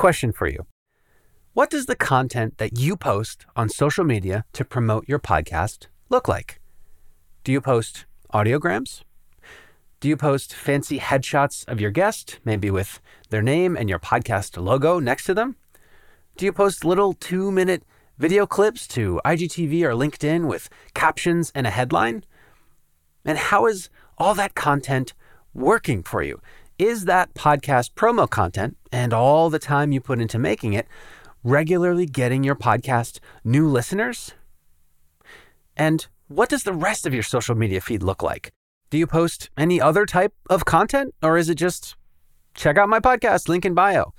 question for you What does the content that you post on social media to promote your podcast look like? Do you post audiograms? Do you post fancy headshots of your guest, maybe with their name and your podcast logo next to them? Do you post little two minute video clips to IGTV or LinkedIn with captions and a headline? And how is all that content working for you? Is that podcast promo content and all the time you put into making it regularly getting your podcast new listeners? And what does the rest of your social media feed look like? Do you post any other type of content or is it just check out my podcast, link in bio?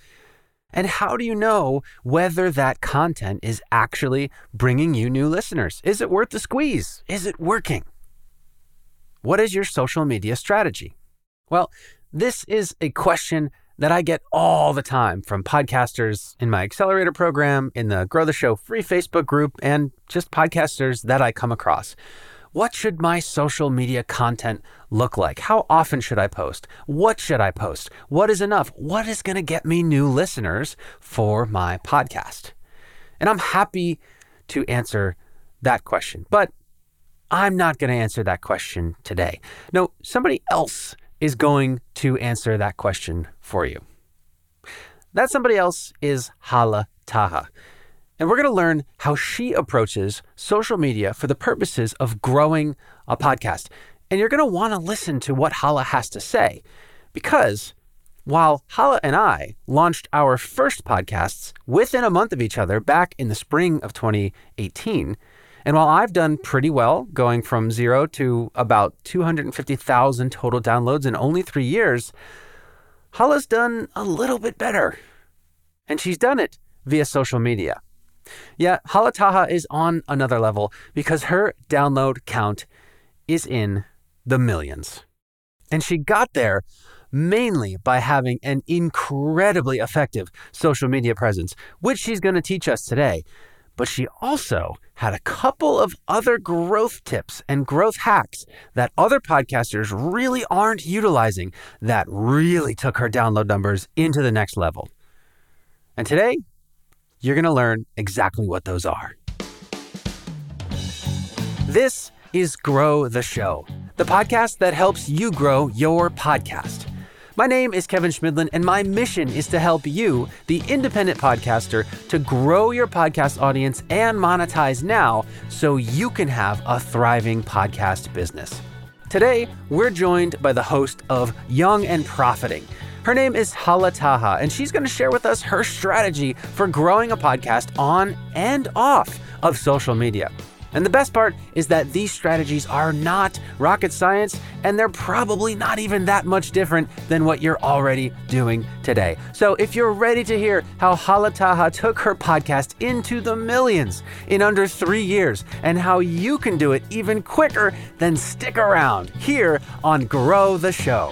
And how do you know whether that content is actually bringing you new listeners? Is it worth the squeeze? Is it working? What is your social media strategy? Well, this is a question that I get all the time from podcasters in my accelerator program, in the Grow the Show free Facebook group, and just podcasters that I come across. What should my social media content look like? How often should I post? What should I post? What is enough? What is going to get me new listeners for my podcast? And I'm happy to answer that question, but I'm not going to answer that question today. No, somebody else is going to answer that question for you. That somebody else is Hala Taha. And we're going to learn how she approaches social media for the purposes of growing a podcast. And you're going to want to listen to what Hala has to say because while Hala and I launched our first podcasts within a month of each other back in the spring of 2018, and while I've done pretty well going from zero to about 250,000 total downloads in only three years, Hala's done a little bit better. And she's done it via social media. Yeah, Hala Taha is on another level because her download count is in the millions. And she got there mainly by having an incredibly effective social media presence, which she's going to teach us today. But she also had a couple of other growth tips and growth hacks that other podcasters really aren't utilizing that really took her download numbers into the next level. And today, you're going to learn exactly what those are. This is Grow the Show, the podcast that helps you grow your podcast. My name is Kevin Chemidlin, and my mission is to help you, the independent podcaster, to grow your podcast audience and monetize now so you can have a thriving podcast business. Today, we're joined by the host of Young and Profiting her name is Hala Taha, and she's going to share with us her strategy for growing a podcast on and off of social media. And the best part is that these strategies are not rocket science, and they're probably not even that much different than what you're already doing today. So if you're ready to hear how Hala Taha took her podcast into the millions in under three years, and how you can do it even quicker, then stick around here on Grow the Show.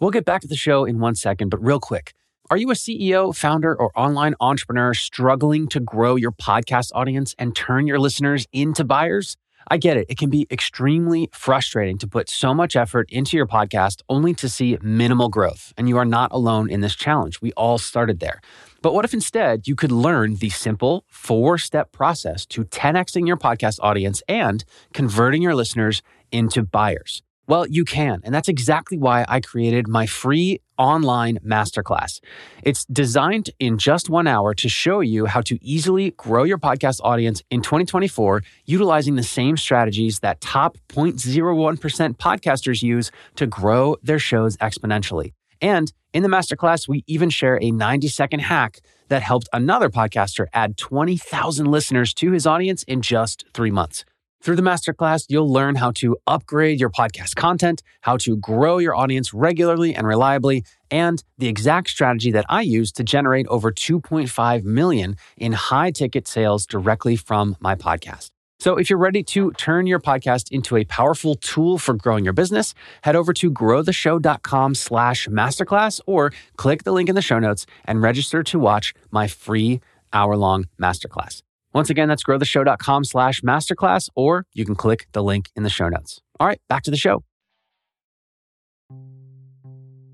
We'll get back to the show in one second, but real quick. Are you a CEO, founder, or online entrepreneur struggling to grow your podcast audience and turn your listeners into buyers? I get it. It can be extremely frustrating to put so much effort into your podcast only to see minimal growth. And you are not alone in this challenge. We all started there. But what if instead you could learn the simple four step process to 10xing your podcast audience and converting your listeners into buyers? Well, you can. And that's exactly why I created my free online masterclass. It's designed in just one hour to show you how to easily grow your podcast audience in 2024 utilizing the same strategies that top 0.01% podcasters use to grow their shows exponentially. And in the masterclass, we even share a 90 second hack that helped another podcaster add 20,000 listeners to his audience in just three months. Through the masterclass, you'll learn how to upgrade your podcast content, how to grow your audience regularly and reliably, and the exact strategy that I use to generate over 2.5 million in high ticket sales directly from my podcast. So if you're ready to turn your podcast into a powerful tool for growing your business, head over to growtheshow.com slash masterclass or click the link in the show notes and register to watch my free hour-long masterclass. Once again, that's growtheshow.com slash masterclass, or you can click the link in the show notes. All right, back to the show.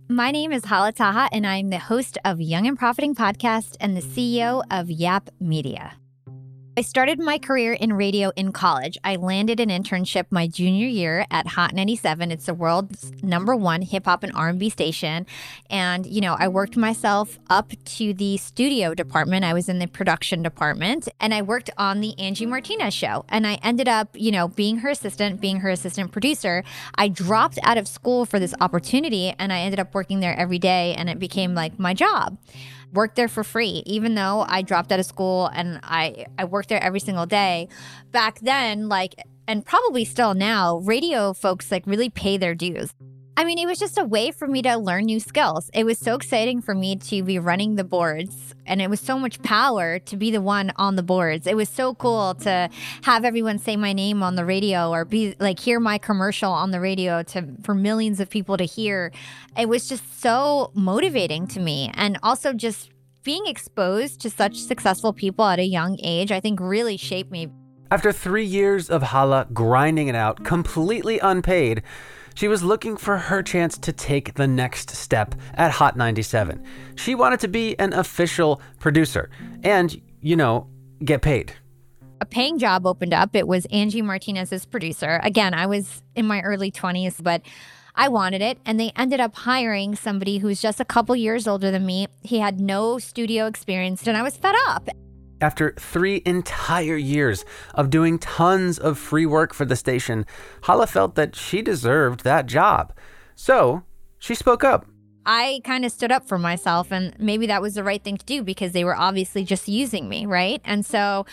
My name is Hala Taha, and I'm the host of Young and Profiting Podcast and the CEO of Yap Media. I started my career in radio in college. I landed an internship my junior year at Hot 97. It's the world's number one hip hop and R&B station. And, you know, I worked myself up to the studio department. I was in the production department and I worked on the Angie Martinez show. And I ended up, you know, being her assistant, being her assistant producer. I dropped out of school for this opportunity and I ended up working there every day and it became like my job worked there for free, even though I dropped out of school and I, I worked there every single day. Back then, like, and probably still now, radio folks like really pay their dues. I mean, it was just a way for me to learn new skills. It was so exciting for me to be running the boards, and it was so much power to be the one on the boards. It was so cool to have everyone say my name on the radio or be like hear my commercial on the radio to for millions of people to hear. It was just so motivating to me, and also just being exposed to such successful people at a young age, I think really shaped me. After three years of Hala grinding it out completely unpaid, she was looking for her chance to take the next step at Hot 97. She wanted to be an official producer and, you know, get paid. A paying job opened up. It was Angie Martinez's producer. Again, I was in my early 20s, but I wanted it. And they ended up hiring somebody who's just a couple years older than me. He had no studio experience, and I was fed up. After three entire years of doing tons of free work for the station, Hala felt that she deserved that job. So she spoke up. I kind of stood up for myself, and maybe that was the right thing to do because they were obviously just using me, right? And so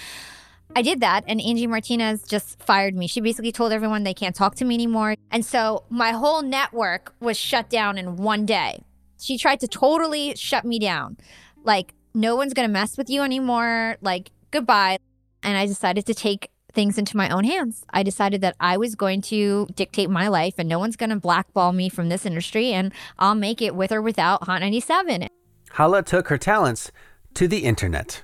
I did that, and Angie Martinez just fired me. She basically told everyone they can't talk to me anymore. And so my whole network was shut down in one day. She tried to totally shut me down. Like, no one's going to mess with you anymore. Like, goodbye. And I decided to take things into my own hands. I decided that I was going to dictate my life and no one's going to blackball me from this industry and I'll make it with or without Hot 97. Hala took her talents to the internet.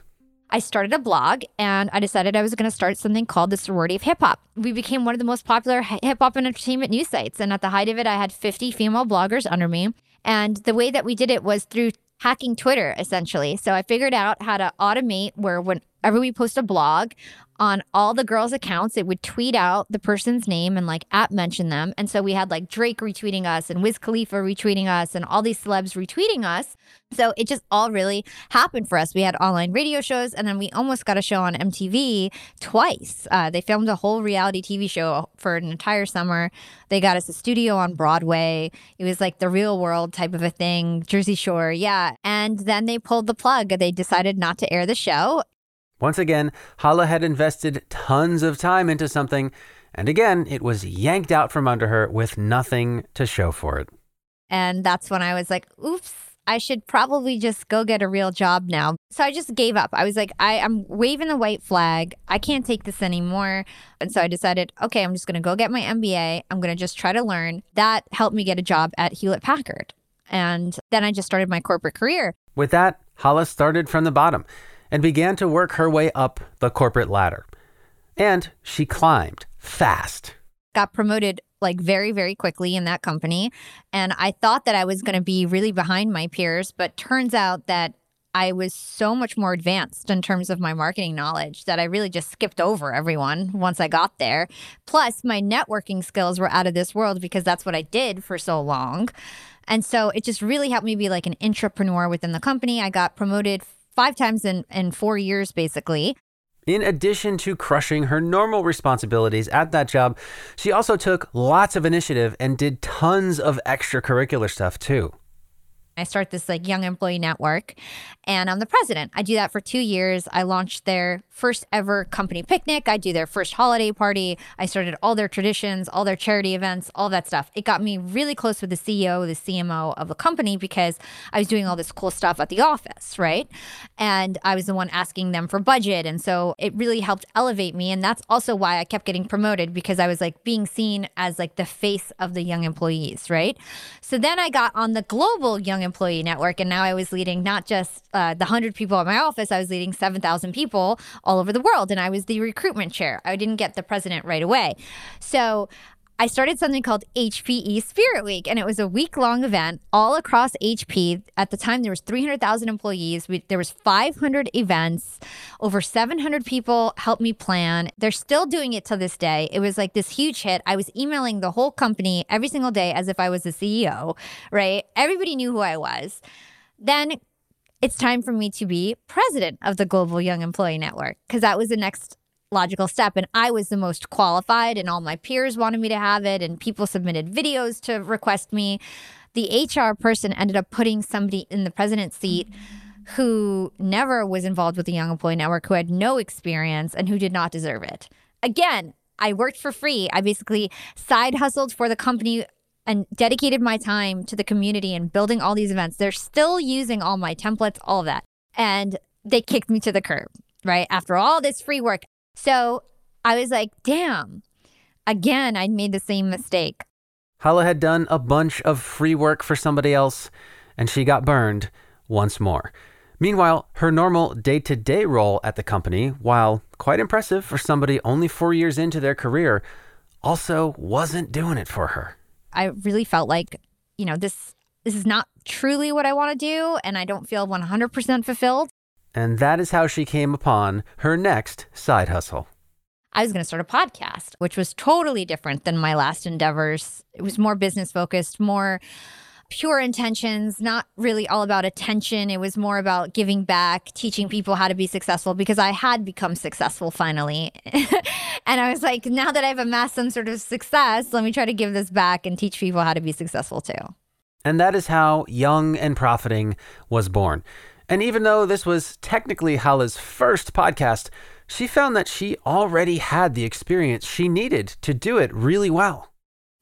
I started a blog and I decided I was going to start something called the Sorority of Hip Hop. We became one of the most popular hip hop and entertainment news sites. And at the height of it, I had 50 female bloggers under me. And the way that we did it was through hacking Twitter, essentially. So I figured out how to automate where whenever we post a blog on all the girls' accounts, it would tweet out the person's name and like at mention them. And so we had like Drake retweeting us and Wiz Khalifa retweeting us and all these celebs retweeting us. So it just all really happened for us. We had online radio shows, and then we almost got a show on MTV twice. Uh, they filmed a whole reality TV show for an entire summer. They got us a studio on Broadway. It was like the real world type of a thing, Jersey Shore, yeah. And then they pulled the plug. They decided not to air the show. Once again, Hala had invested tons of time into something, and again, it was yanked out from under her with nothing to show for it. And that's when I was like, oops I should probably just go get a real job now. So I just gave up. I was like, I, am waving the white flag. I can't take this anymore. And so I decided, okay, I'm just going to go get my MBA. I'm going to just try to learn. That helped me get a job at Hewlett Packard. And then I just started my corporate career. With that, Hala started from the bottom and began to work her way up the corporate ladder. And she climbed fast. Got promoted like very, very quickly in that company. And I thought that I was going to be really behind my peers, but turns out that I was so much more advanced in terms of my marketing knowledge that I really just skipped over everyone once I got there. Plus, my networking skills were out of this world because that's what I did for so long. And so it just really helped me be like an entrepreneur within the company. I got promoted five times in, in four years, basically. In addition to crushing her normal responsibilities at that job, she also took lots of initiative and did tons of extracurricular stuff too. I start this like young employee network and I'm the president. I do that for two years. I launched their first ever company picnic. I do their first holiday party. I started all their traditions, all their charity events, all that stuff. It got me really close with the CEO, the CMO of the company because I was doing all this cool stuff at the office, right? And I was the one asking them for budget. And so it really helped elevate me. And that's also why I kept getting promoted because I was like being seen as like the face of the young employees, right? So then I got on the global young employee network. And now I was leading not just uh, the 100 people at my office, I was leading 7,000 people all over the world. And I was the recruitment chair. I didn't get the president right away. So I started something called HPE Spirit Week, and it was a week long event all across HP. At the time, there was 300,000 employees. We, there was 500 events. Over 700 people helped me plan. They're still doing it to this day. It was like this huge hit. I was emailing the whole company every single day as if I was the CEO, right? Everybody knew who I was. Then it's time for me to be president of the Global Young Employee Network because that was the next logical step. And I was the most qualified, and all my peers wanted me to have it, and people submitted videos to request me. The HR person ended up putting somebody in the president's seat who never was involved with the Young Employee Network, who had no experience, and who did not deserve it. Again, I worked for free. I basically side hustled for the company and dedicated my time to the community and building all these events. They're still using all my templates, all that. And they kicked me to the curb, right? After all this free work. So I was like, damn, again, I'd made the same mistake. Hala had done a bunch of free work for somebody else, and she got burned once more. Meanwhile, her normal day to day role at the company, while quite impressive for somebody only four years into their career, also wasn't doing it for her. I really felt like, you know, this this is not truly what I want to do, and I don't feel 100% fulfilled. And that is how she came upon her next side hustle. I was going to start a podcast, which was totally different than my last endeavors. It was more business focused, more pure intentions, not really all about attention. It was more about giving back, teaching people how to be successful because I had become successful finally. and I was like, now that I've amassed some sort of success, let me try to give this back and teach people how to be successful too. And that is how Young and Profiting was born. And even though this was technically Hala's first podcast, she found that she already had the experience she needed to do it really well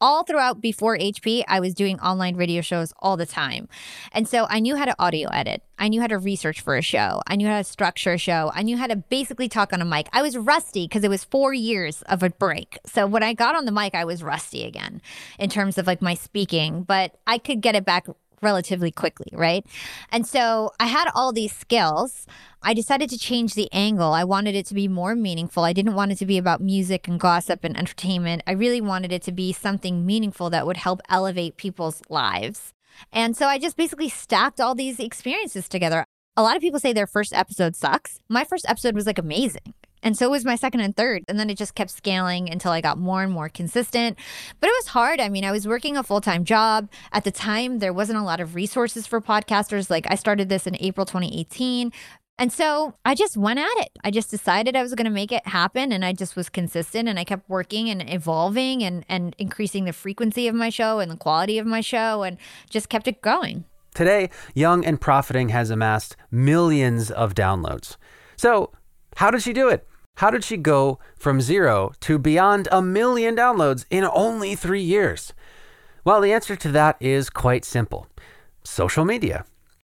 all throughout before HP, I was doing online radio shows all the time. And so I knew how to audio edit. I knew how to research for a show. I knew how to structure a show. I knew how to basically talk on a mic. I was rusty because it was four years of a break. So when I got on the mic, I was rusty again in terms of like my speaking, but I could get it back relatively quickly, right? And so I had all these skills. I decided to change the angle. I wanted it to be more meaningful. I didn't want it to be about music and gossip and entertainment. I really wanted it to be something meaningful that would help elevate people's lives. And so I just basically stacked all these experiences together. A lot of people say their first episode sucks. My first episode was like amazing. And so was my second and third. And then it just kept scaling until I got more and more consistent. But it was hard. I mean, I was working a full time job. At the time, there wasn't a lot of resources for podcasters. Like I started this in April 2018. And so I just went at it. I just decided I was going to make it happen and I just was consistent and I kept working and evolving and and increasing the frequency of my show and the quality of my show and just kept it going. Today, Young and Profiting has amassed millions of downloads. So, how did she do it? How did she go from zero to beyond a million downloads in only three years? Well, the answer to that is quite simple social media.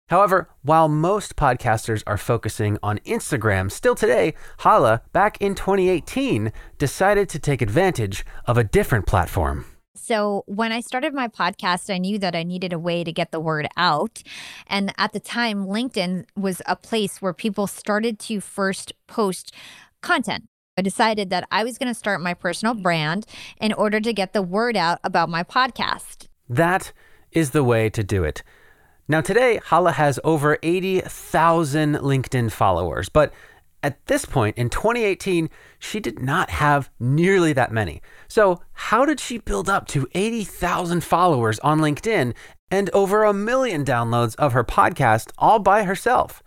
However, while most podcasters are focusing on Instagram, still today, Hala, back in 2018, decided to take advantage of a different platform. So, when I started my podcast, I knew that I needed a way to get the word out. And at the time, LinkedIn was a place where people started to first post content. I decided that I was going to start my personal brand in order to get the word out about my podcast. That is the way to do it. Now, today, Hala has over 80,000 LinkedIn followers, but at this point in 2018, she did not have nearly that many. So, how did she build up to 80,000 followers on LinkedIn and over a million downloads of her podcast all by herself?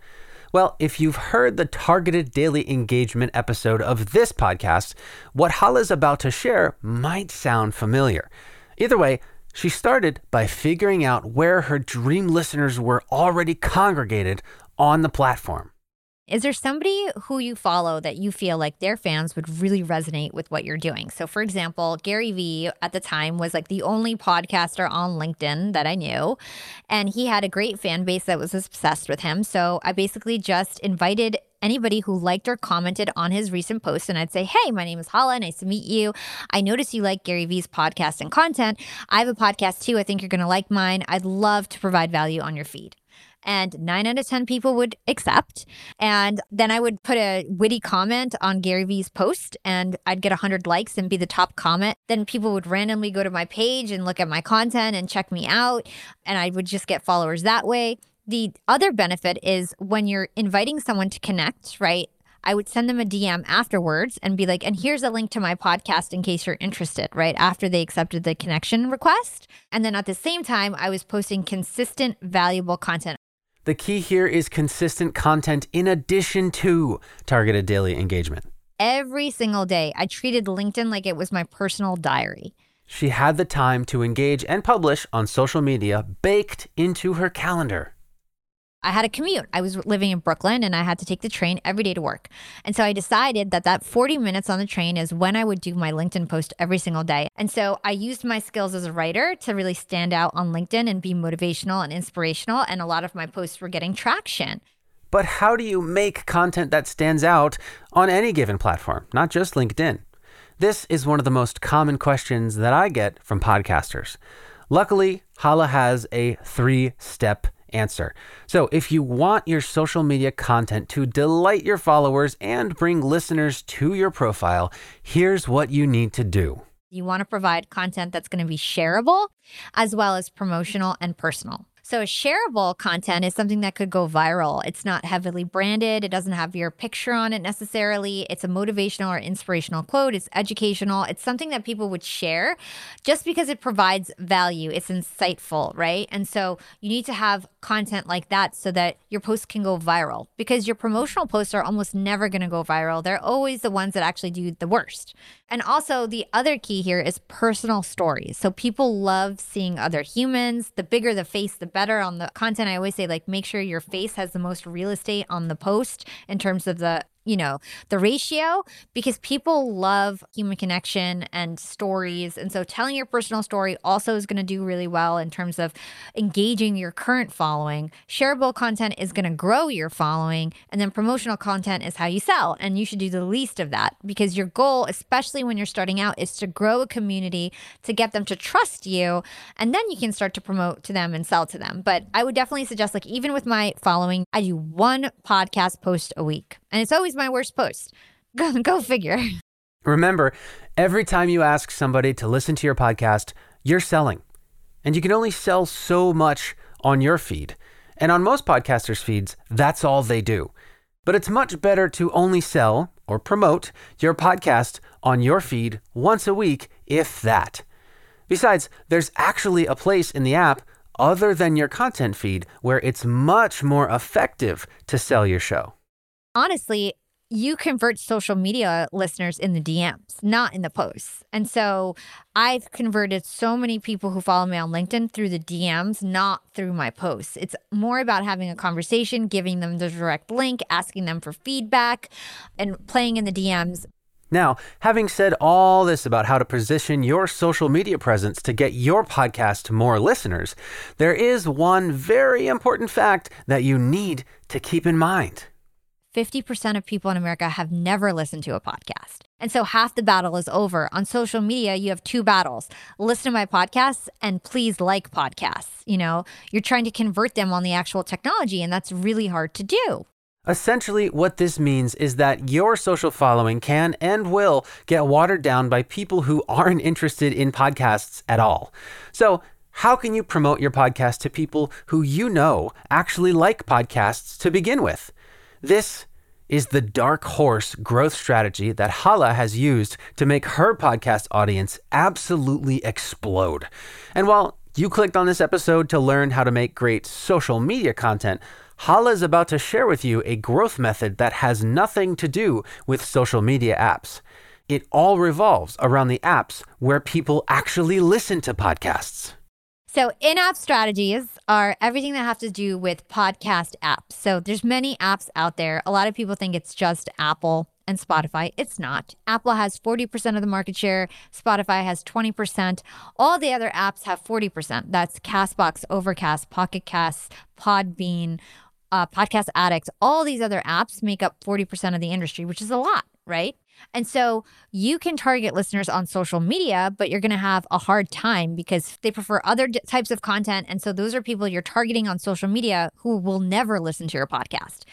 Well, if you've heard the targeted daily engagement episode of this podcast, what Hala is about to share might sound familiar. Either way, she started by figuring out where her dream listeners were already congregated on the platform. Is there somebody who you follow that you feel like their fans would really resonate with what you're doing? So, for example, Gary Vee at the time was like the only podcaster on LinkedIn that I knew. And he had a great fan base that was obsessed with him. So, I basically just invited anybody who liked or commented on his recent post and I'd say, Hey, my name is Hala. Nice to meet you. I noticed you like Gary Vee's podcast and content. I have a podcast too. I think you're going to like mine. I'd love to provide value on your feed. And nine out of 10 people would accept. And then I would put a witty comment on Gary Vee's post and I'd get 100 likes and be the top comment. Then people would randomly go to my page and look at my content and check me out. And I would just get followers that way. The other benefit is when you're inviting someone to connect, right? I would send them a DM afterwards and be like, and here's a link to my podcast in case you're interested, right? After they accepted the connection request. And then at the same time, I was posting consistent, valuable content. The key here is consistent content in addition to targeted daily engagement. Every single day, I treated LinkedIn like it was my personal diary. She had the time to engage and publish on social media baked into her calendar. I had a commute. I was living in Brooklyn and I had to take the train every day to work. And so I decided that that 40 minutes on the train is when I would do my LinkedIn post every single day. And so I used my skills as a writer to really stand out on LinkedIn and be motivational and inspirational. And a lot of my posts were getting traction. But how do you make content that stands out on any given platform, not just LinkedIn? This is one of the most common questions that I get from podcasters. Luckily, Hala has a three step answer. So, if you want your social media content to delight your followers and bring listeners to your profile, here's what you need to do. You want to provide content that's going to be shareable as well as promotional and personal. So, shareable content is something that could go viral. It's not heavily branded, it doesn't have your picture on it necessarily. It's a motivational or inspirational quote, it's educational. It's something that people would share just because it provides value. It's insightful, right? And so, you need to have content like that so that your posts can go viral because your promotional posts are almost never going to go viral. They're always the ones that actually do the worst. And also, the other key here is personal stories. So, people love seeing other humans. The bigger the face, the better on the content. I always say, like, make sure your face has the most real estate on the post in terms of the you know, the ratio because people love human connection and stories. And so telling your personal story also is going to do really well in terms of engaging your current following. Shareable content is going to grow your following. And then promotional content is how you sell. And you should do the least of that because your goal, especially when you're starting out, is to grow a community to get them to trust you. And then you can start to promote to them and sell to them. But I would definitely suggest, like, even with my following, I do one podcast post a week. And it's always my worst post. Go, go figure. Remember, every time you ask somebody to listen to your podcast, you're selling. And you can only sell so much on your feed. And on most podcasters' feeds, that's all they do. But it's much better to only sell or promote your podcast on your feed once a week, if that. Besides, there's actually a place in the app other than your content feed where it's much more effective to sell your show honestly, you convert social media listeners in the DMs, not in the posts. And so I've converted so many people who follow me on LinkedIn through the DMs, not through my posts. It's more about having a conversation, giving them the direct link, asking them for feedback, and playing in the DMs. Now, having said all this about how to position your social media presence to get your podcast to more listeners, there is one very important fact that you need to keep in mind. 50% of people in America have never listened to a podcast. And so half the battle is over. On social media, you have two battles. Listen to my podcasts and please like podcasts. You know, you're trying to convert them on the actual technology, and that's really hard to do. Essentially, what this means is that your social following can and will get watered down by people who aren't interested in podcasts at all. So, how can you promote your podcast to people who you know actually like podcasts to begin with? This is the dark horse growth strategy that Hala has used to make her podcast audience absolutely explode. And while you clicked on this episode to learn how to make great social media content, Hala is about to share with you a growth method that has nothing to do with social media apps. It all revolves around the apps where people actually listen to podcasts. So in-app strategies are everything that have to do with podcast apps. So there's many apps out there. A lot of people think it's just Apple and Spotify. It's not. Apple has 40% of the market share, Spotify has 20%. All the other apps have 40%. That's Castbox, Overcast, Pocket Cast, Podbean, uh, Podcast Addicts. All these other apps make up 40% of the industry, which is a lot, right? And so you can target listeners on social media, but you're going to have a hard time because they prefer other d- types of content. And so those are people you're targeting on social media who will never listen to your podcast.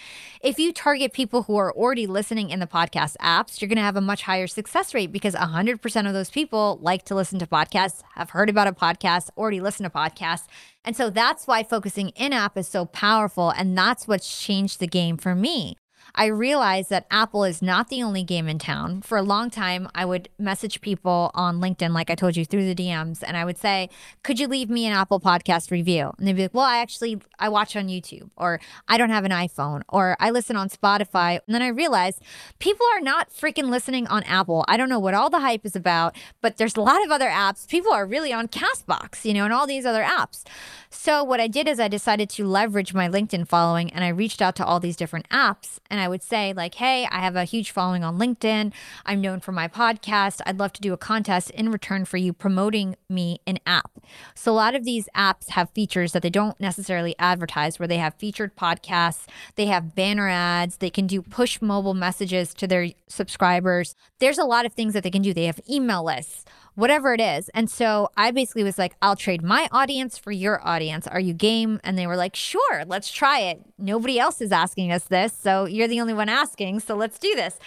If you target people who are already listening in the podcast apps, you're going to have a much higher success rate because 100% of those people like to listen to podcasts, have heard about a podcast, already listen to podcasts. And so that's why focusing in app is so powerful. And that's what's changed the game for me. I realized that Apple is not the only game in town. For a long time, I would message people on LinkedIn, like I told you, through the DMs, and I would say, "Could you leave me an Apple Podcast review?" And they'd be like, "Well, I actually I watch on YouTube, or I don't have an iPhone, or I listen on Spotify." And then I realized people are not freaking listening on Apple. I don't know what all the hype is about, but there's a lot of other apps. People are really on Castbox, you know, and all these other apps. So what I did is I decided to leverage my LinkedIn following, and I reached out to all these different apps and would say, like, hey, I have a huge following on LinkedIn. I'm known for my podcast. I'd love to do a contest in return for you promoting me an app. So a lot of these apps have features that they don't necessarily advertise, where they have featured podcasts, they have banner ads, they can do push mobile messages to their subscribers. There's a lot of things that they can do. They have email lists whatever it is. And so I basically was like, I'll trade my audience for your audience. Are you game? And they were like, sure, let's try it. Nobody else is asking us this. So you're the only one asking. So let's do this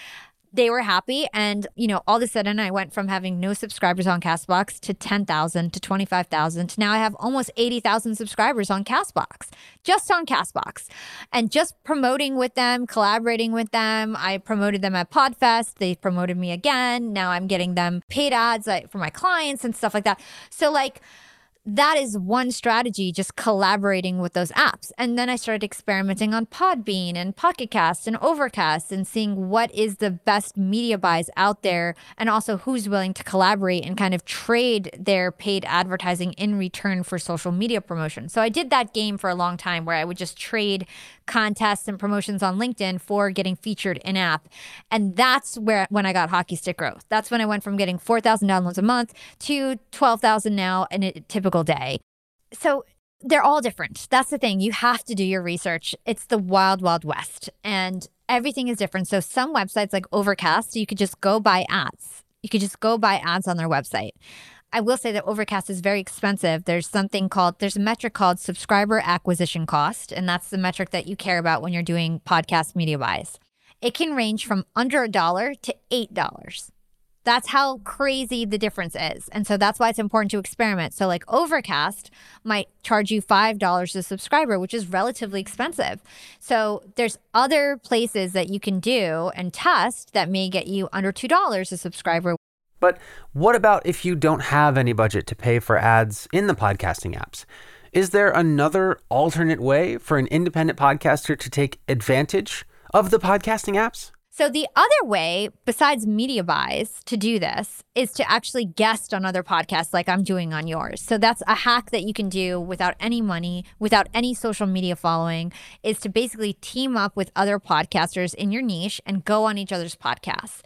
they were happy. And, you know, all of a sudden I went from having no subscribers on Castbox to 10,000 to 25,000 to now I have almost 80,000 subscribers on Castbox, just on Castbox. And just promoting with them, collaborating with them. I promoted them at PodFest. They promoted me again. Now I'm getting them paid ads for my clients and stuff like that. So, like, that is one strategy, just collaborating with those apps. And then I started experimenting on Podbean and Pocket Cast and Overcast and seeing what is the best media buys out there and also who's willing to collaborate and kind of trade their paid advertising in return for social media promotion. So I did that game for a long time where I would just trade contests and promotions on LinkedIn for getting featured in app. And that's where when I got hockey stick growth. That's when I went from getting 4,000 downloads a month to 12,000 now in a typical day. So they're all different. That's the thing. You have to do your research. It's the wild, wild west. And everything is different. So some websites like Overcast, you could just go buy ads. You could just go buy ads on their website. I will say that Overcast is very expensive. There's something called, there's a metric called subscriber acquisition cost, and that's the metric that you care about when you're doing podcast media buys. It can range from under a dollar to $8. That's how crazy the difference is. And so that's why it's important to experiment. So, like Overcast might charge you $5 a subscriber, which is relatively expensive. So, there's other places that you can do and test that may get you under $2 a subscriber, but what about if you don't have any budget to pay for ads in the podcasting apps? Is there another alternate way for an independent podcaster to take advantage of the podcasting apps? So, the other way, besides media buys, to do this is to actually guest on other podcasts like I'm doing on yours. So, that's a hack that you can do without any money, without any social media following, is to basically team up with other podcasters in your niche and go on each other's podcasts.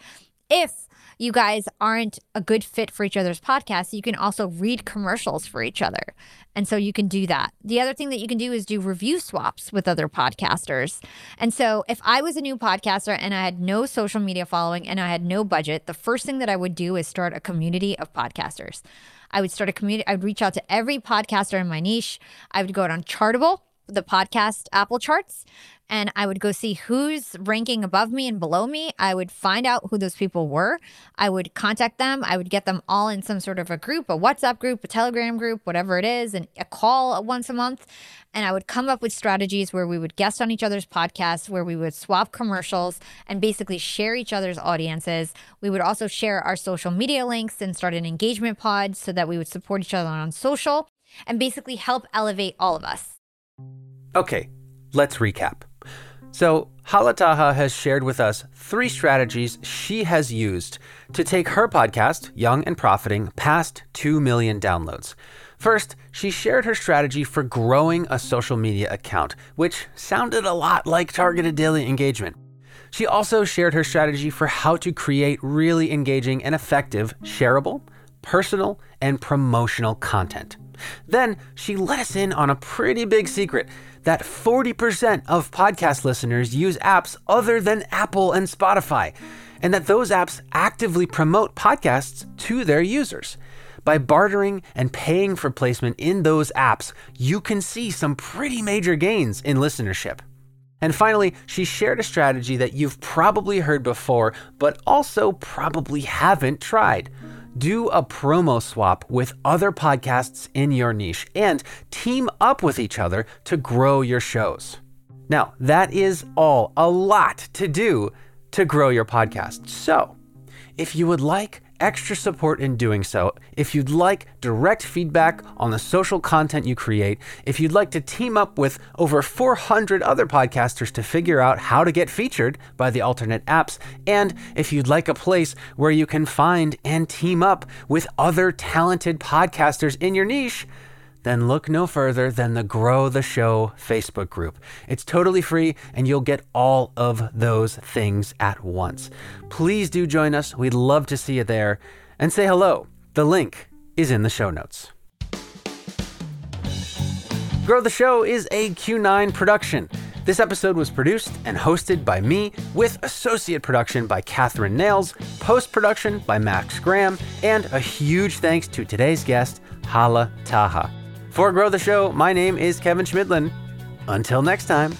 If you guys aren't a good fit for each other's podcasts, you can also read commercials for each other. And so you can do that. The other thing that you can do is do review swaps with other podcasters. And so if I was a new podcaster and I had no social media following and I had no budget, the first thing that I would do is start a community of podcasters. I would start a community, I would reach out to every podcaster in my niche. I would go out on Chartable the podcast Apple charts and I would go see who's ranking above me and below me. I would find out who those people were. I would contact them. I would get them all in some sort of a group, a WhatsApp group, a Telegram group, whatever it is, and a call once a month. And I would come up with strategies where we would guest on each other's podcasts, where we would swap commercials and basically share each other's audiences. We would also share our social media links and start an engagement pod so that we would support each other on social and basically help elevate all of us. Okay, let's recap. So, Hala Taha has shared with us three strategies she has used to take her podcast, Young and Profiting, past 2 million downloads. First, she shared her strategy for growing a social media account, which sounded a lot like targeted daily engagement. She also shared her strategy for how to create really engaging and effective, shareable, personal, and promotional content. Then she let us in on a pretty big secret that 40% of podcast listeners use apps other than Apple and Spotify. and that those apps actively promote podcasts to their users. By bartering and paying for placement in those apps, you can see some pretty major gains in listenership. And finally, she shared a strategy that you've probably heard before, but also probably haven't tried. Do a promo swap with other podcasts in your niche and team up with each other to grow your shows. Now, that is all a lot to do to grow your podcast. So, if you would like extra support in doing so, if you'd like direct feedback on the social content you create, if you'd like to team up with over 400 other podcasters to figure out how to get featured by the alternate apps, and if you'd like a place where you can find and team up with other talented podcasters in your niche, then look no further than the Grow the Show Facebook group. It's totally free and you'll get all of those things at once. Please do join us. We'd love to see you there and say hello. The link is in the show notes. Grow the Show is a Q9 production. This episode was produced and hosted by me, with associate production by Catherine Nails, post production by Max Graham, and a huge thanks to today's guest, Hala Taha. For Grow the Show, my name is Kevin Chemidlin. Until next time.